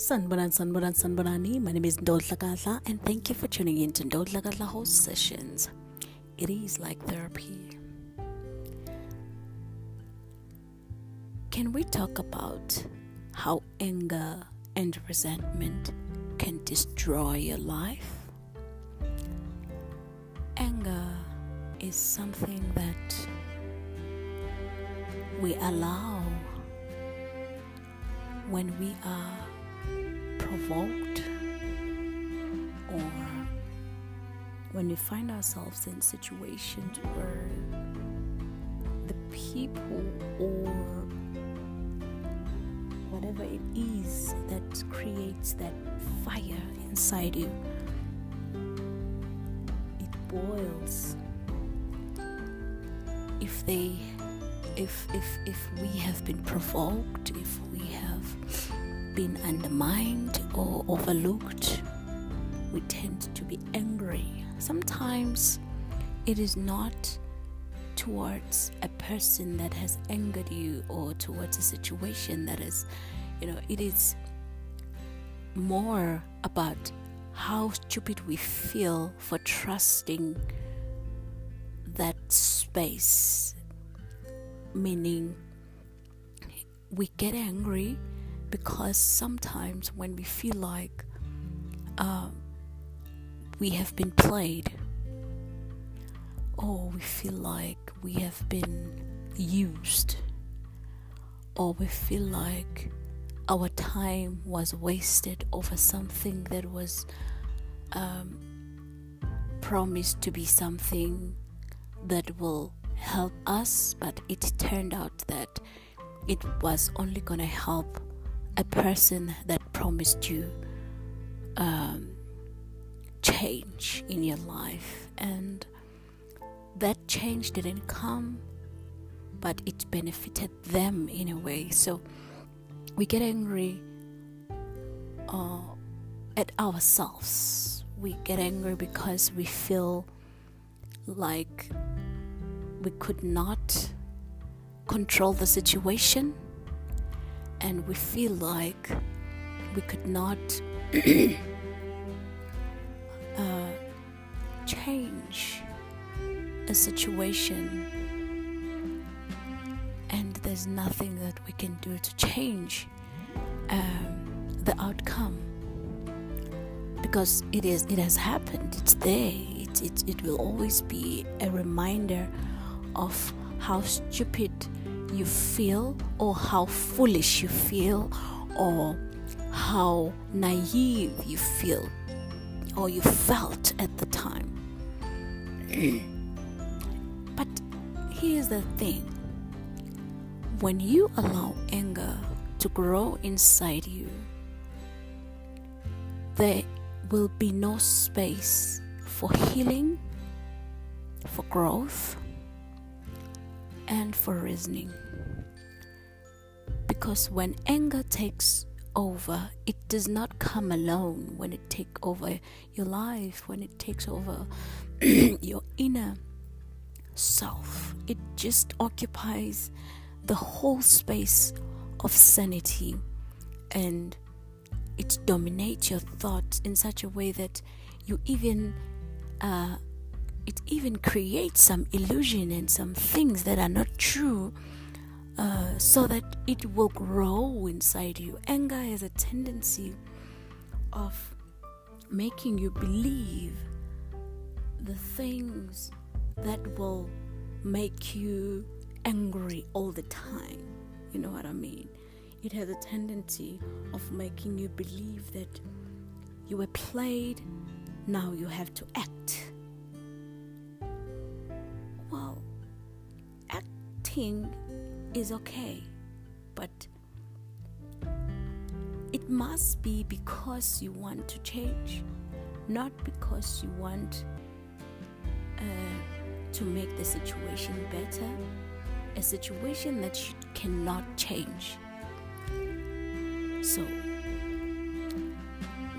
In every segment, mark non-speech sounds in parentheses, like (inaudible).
Sanbaran, Sanbaran, Sanbarani. My name is Kadla, and thank you for tuning in to Kadla Host Sessions. It is like therapy. Can we talk about how anger and resentment can destroy your life? Anger is something that we allow when we are provoked or when we find ourselves in situations where the people or whatever it is that creates that fire inside you it boils. If they if if if we have been provoked if we have been undermined or overlooked, we tend to be angry. Sometimes it is not towards a person that has angered you or towards a situation that is, you know, it is more about how stupid we feel for trusting that space. Meaning, we get angry because sometimes when we feel like uh, we have been played or we feel like we have been used or we feel like our time was wasted over something that was um, promised to be something that will help us, but it turned out that it was only going to help a person that promised you um, change in your life, and that change didn't come, but it benefited them in a way. So we get angry uh, at ourselves. We get angry because we feel like we could not control the situation and we feel like we could not (clears throat) uh, change a situation. And there's nothing that we can do to change um, the outcome. Because it is it has happened. It's there. It, it, it will always be a reminder of how stupid you feel or how foolish you feel or how naive you feel or you felt at the time. (clears throat) but here's the thing when you allow anger to grow inside you, there will be no space for healing, for growth, and for reasoning. Because when anger takes over, it does not come alone when it takes over your life, when it takes over (clears throat) your inner self. It just occupies the whole space of sanity and it dominates your thoughts in such a way that you even uh, it even creates some illusion and some things that are not true uh, so that it will grow inside you. Anger has a tendency of making you believe the things that will make you angry all the time. You know what I mean? It has a tendency of making you believe that you were played, now you have to act acting is okay, but it must be because you want to change, not because you want uh, to make the situation better, a situation that you cannot change. So,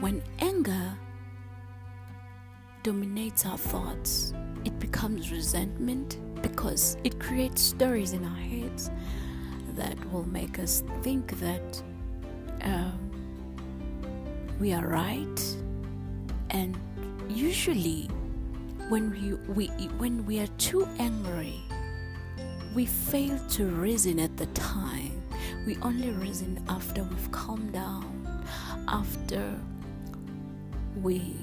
when anger dominates our thoughts, it becomes resentment because it creates stories in our heads that will make us think that um, we are right. And usually when we, we when we are too angry we fail to reason at the time. We only reason after we've calmed down after we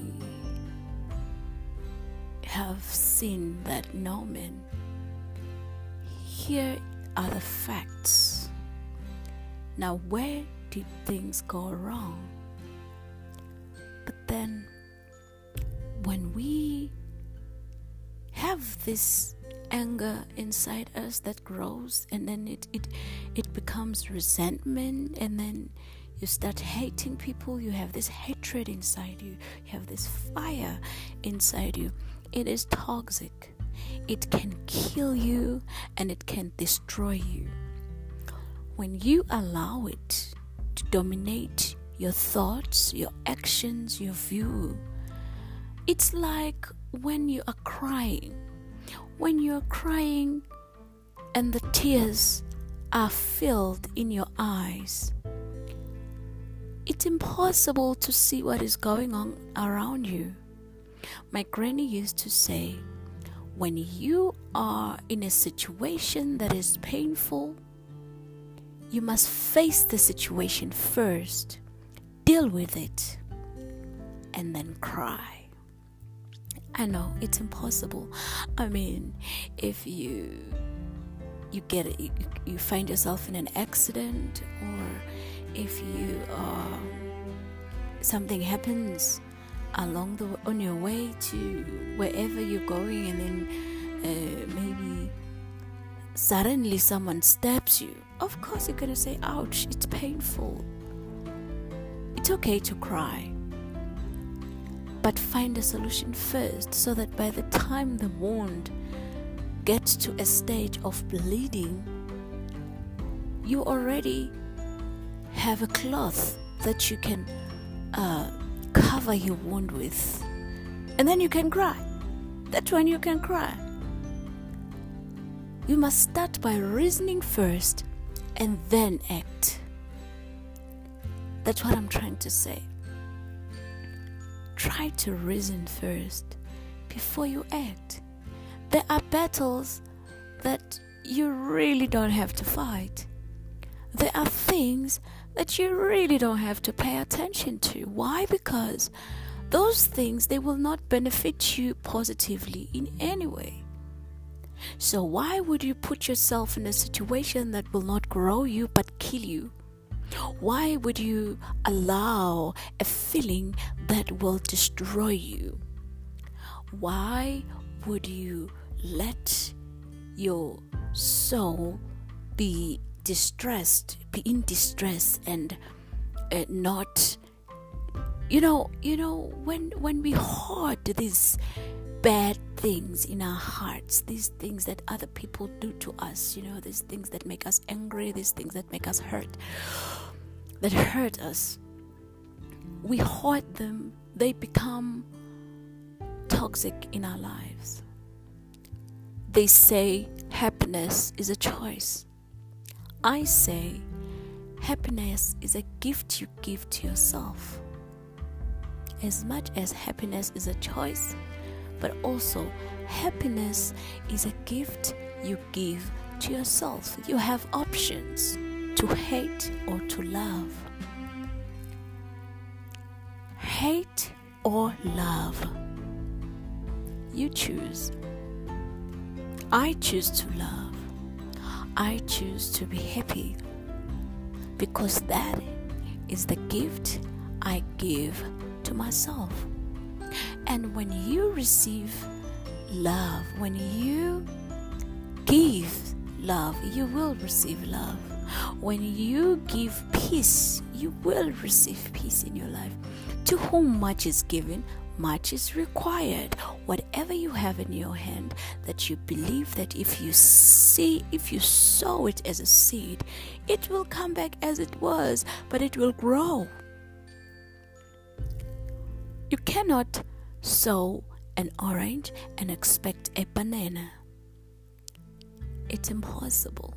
have seen that no man here are the facts. Now where did things go wrong? But then when we have this anger inside us that grows and then it, it it becomes resentment and then you start hating people you have this hatred inside you you have this fire inside you it is toxic. It can kill you and it can destroy you. When you allow it to dominate your thoughts your actions your view it's like when you are crying, when you are crying and the tears are filled in your eyes, it's impossible to see what is going on around you. My granny used to say, when you are in a situation that is painful, you must face the situation first, deal with it, and then cry. I know it's impossible. I mean, if you you get you, you find yourself in an accident, or if you uh, something happens along the on your way to wherever you're going, and then uh, maybe suddenly someone stabs you. Of course, you're gonna say, "Ouch! It's painful." It's okay to cry but find a solution first so that by the time the wound gets to a stage of bleeding, you already have a cloth that you can uh, cover your wound with. And then you can cry. That's when you can cry. You must start by reasoning first and then act. That's what I'm trying to say try to reason first before you act. There are battles that you really don't have to fight. There are things that you really don't have to pay attention to. Why? Because those things they will not benefit you positively in any way. So why would you put yourself in a situation that will not grow you but kill you? Why would you allow a feeling that will destroy you? Why would you let your soul be distressed, be in distress, and uh, not? You know, you know when when we hoard these bad things in our hearts, these things that other people do to us, you know, these things that make us angry, these things that make us hurt, that hurt us. We hoard them, they become toxic in our lives. They say happiness is a choice. I say happiness is a gift you give to yourself. As much as happiness is a choice, but also happiness is a gift you give to yourself. You have options to hate or to love. Hate or love. You choose. I choose to love. I choose to be happy because that is the gift I give to myself. And when you receive love, when you give love, you will receive love. When you give peace, you will receive peace in your life. To whom much is given, much is required. Whatever you have in your hand that you believe that if you see, if you sow it as a seed, it will come back as it was, but it will grow. You cannot sow an orange and expect a banana. It's impossible.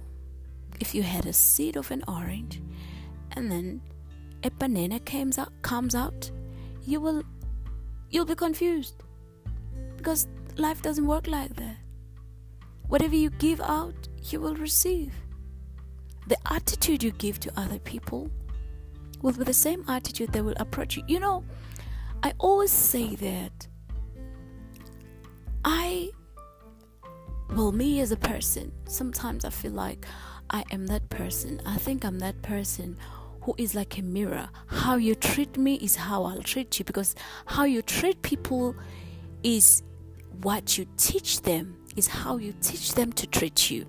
If you had a seed of an orange and then a banana comes out, comes out, you will you'll be confused because life doesn't work like that. Whatever you give out, you will receive. The attitude you give to other people will be the same attitude they will approach you. You know, I always say that I, well, me as a person, sometimes I feel like I am that person. I think I'm that person who is like a mirror. How you treat me is how I'll treat you because how you treat people is what you teach them, is how you teach them to treat you.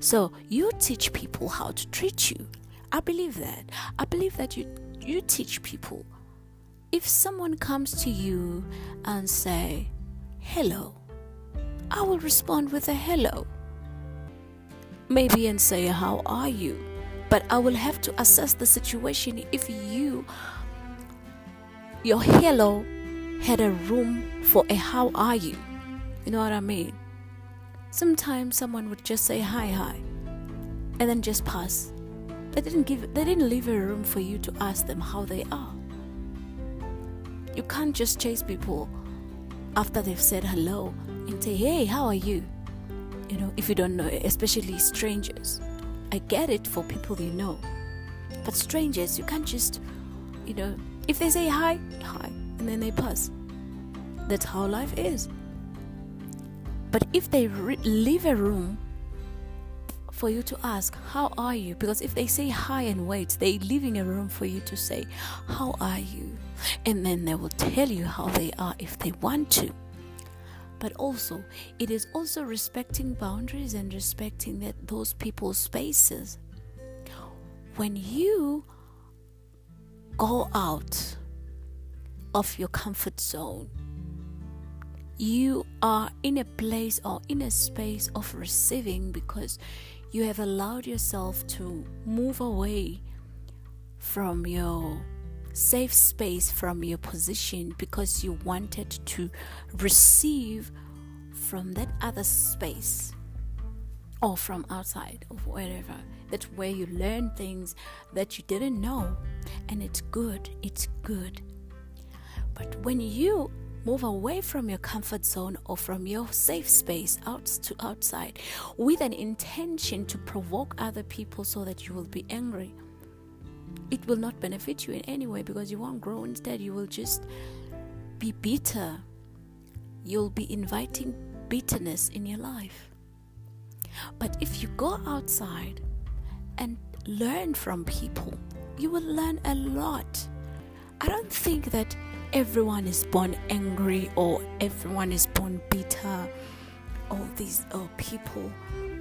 So you teach people how to treat you. I believe that. I believe that you you teach people. If someone comes to you and say, "Hello," I will respond with a hello. Maybe and say, "How are you?" But I will have to assess the situation if you your hello had a room for a how are you. You know what I mean? Sometimes someone would just say hi hi and then just pass. They didn't give they didn't leave a room for you to ask them how they are. You can't just chase people after they've said hello and say, "Hey, how are you?" You know, if you don't know, especially strangers. I get it for people you know. But strangers, you can't just, you know, if they say hi, hi, and then they pass. That's how life is. But if they re- leave a room for you to ask, How are you? Because if they say hi and wait, they're leaving a room for you to say, How are you? And then they will tell you how they are if they want to. But also, it is also respecting boundaries and respecting that those people's spaces. When you go out of your comfort zone, you are in a place or in a space of receiving because you have allowed yourself to move away from your safe space from your position because you wanted to receive from that other space or from outside or wherever. That's where you learn things that you didn't know, and it's good, it's good. But when you move away from your comfort zone or from your safe space out to outside with an intention to provoke other people so that you will be angry it will not benefit you in any way because you won't grow. Instead you will just be bitter. You'll be inviting bitterness in your life. But if you go outside and learn from people you will learn a lot. I don't think that everyone is born angry or everyone is born bitter all these uh, people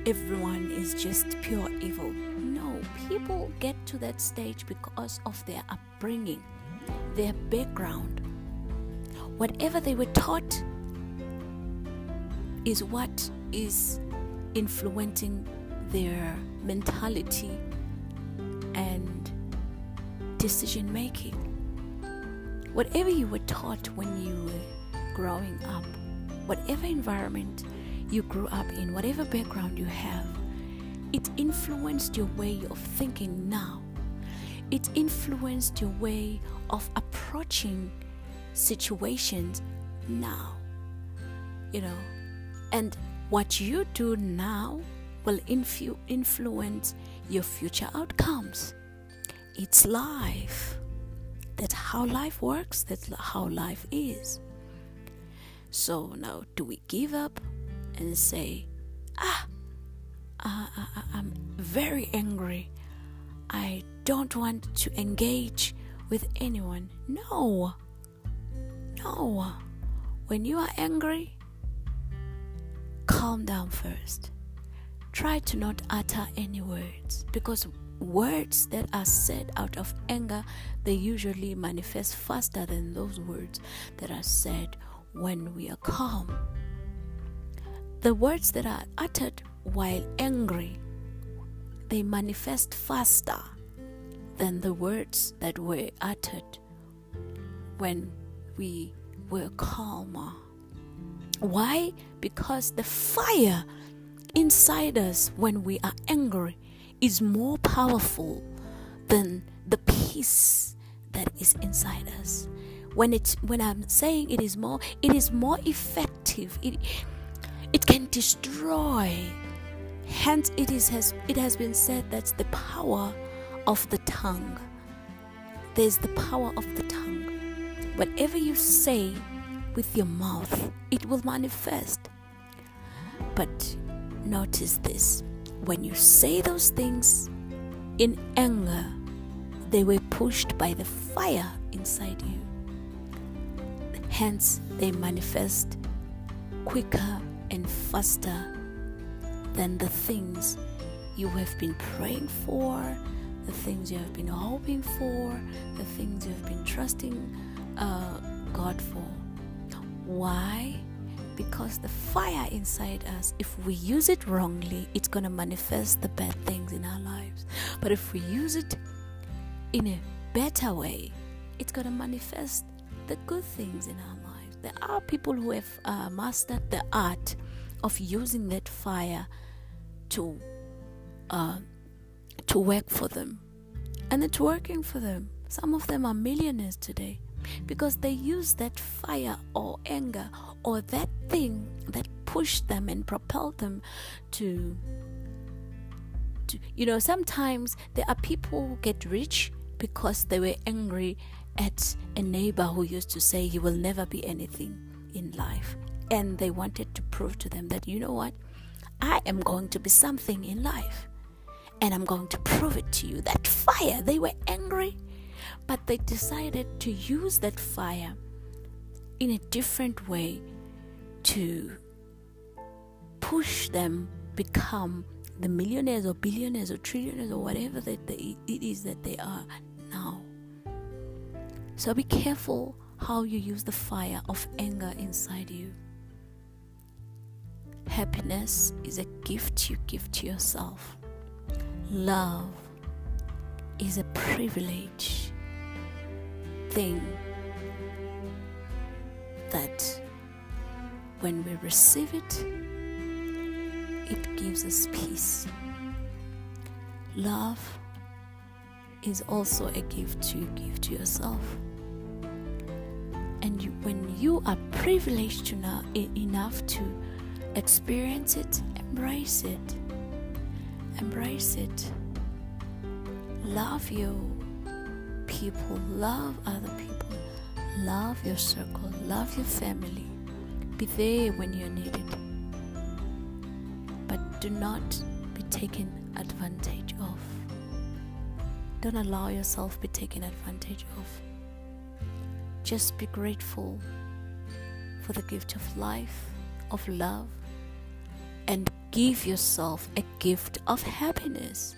everyone is just pure evil. No people get to that stage because of their upbringing their background. Whatever they were taught is what is influencing their mentality and decision making whatever you were taught when you were growing up, whatever environment you grew up in, whatever background you have, it influenced your way of thinking now. It influenced your way of approaching situations now. You know, and what you do now will influ- influence your future outcomes. It's life. That's how life works, that's how life is. So now, do we give up and say, ah, uh, I'm very angry. I don't want to engage with anyone. No. No. When you are angry, calm down first. Try to not utter any words because words that are said out of anger they usually manifest faster than those words that are said when we are calm the words that are uttered while angry they manifest faster than the words that were uttered when we were calmer why because the fire inside us when we are angry is more powerful than the peace that is inside us. When it's when I'm saying it is more, it is more effective. It it can destroy. Hence, it is has it has been said that's the power of the tongue. There's the power of the tongue. Whatever you say with your mouth, it will manifest. But notice this when you say those things in anger, they were pushed by the fire inside you. Hence, they manifest quicker and faster than the things you have been praying for, the things you have been hoping for, the things you have been trusting uh, God for. Why? Because the fire inside us, if we use it wrongly, it's going to manifest the bad things in our lives. But if we use it in a better way, it's going to manifest the good things in our lives. There are people who have uh, mastered the art of using that fire to uh, to work for them, and it's working for them. Some of them are millionaires today because they use that fire or anger or that thing that pushed them and propelled them to to you know sometimes there are people who get rich because they were angry at a neighbor who used to say he will never be anything in life and they wanted to prove to them that you know what I am going to be something in life and I'm going to prove it to you that fire they were angry but they decided to use that fire in a different way to push them become the millionaires or billionaires or trillionaires or whatever that they, it is that they are now. So be careful how you use the fire of anger inside you. Happiness is a gift you give to yourself. Love is a privilege thing that when we receive it, it gives us peace. Love is also a gift you give to yourself. And you, when you are privileged enough, enough to experience it, embrace it. Embrace it. Love you people, love other people, love your circle, love your family. Be there when you're needed. But do not be taken advantage of. Don't allow yourself be taken advantage of. Just be grateful for the gift of life, of love, give yourself a gift of happiness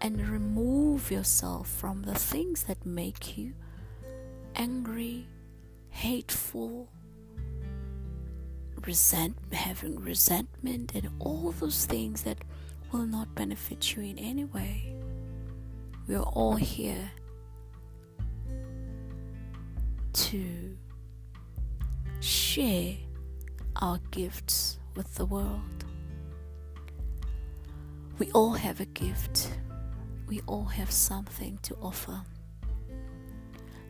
and remove yourself from the things that make you angry, hateful, resent having resentment and all those things that will not benefit you in any way. We are all here to share our gifts with the world. We all have a gift we all have something to offer.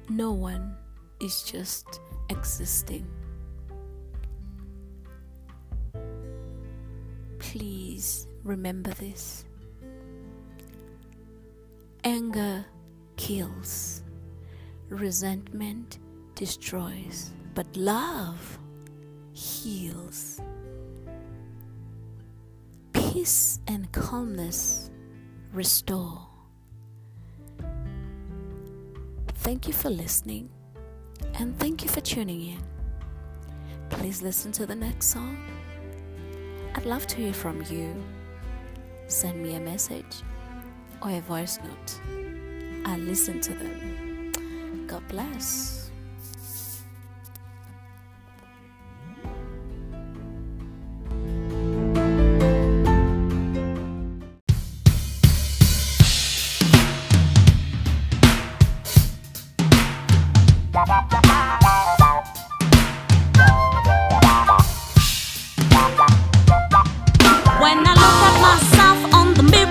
No one is just existing. Please remember this. Anger kills, resentment destroys, but love heals. Peace and calmness restore. Thank you for listening and thank you for tuning in. Please listen to the next song. I'd love to hear from you. Send me a message or a voice note. I'll listen to them. God bless.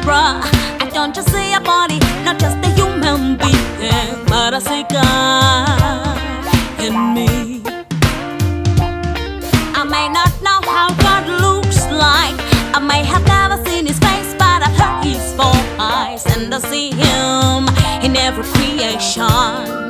I don't just see a body, not just a human. Being, but I see God in me. I may not know how God looks like. I may have never seen his face, but I've heard his voice, and I see him in every creation.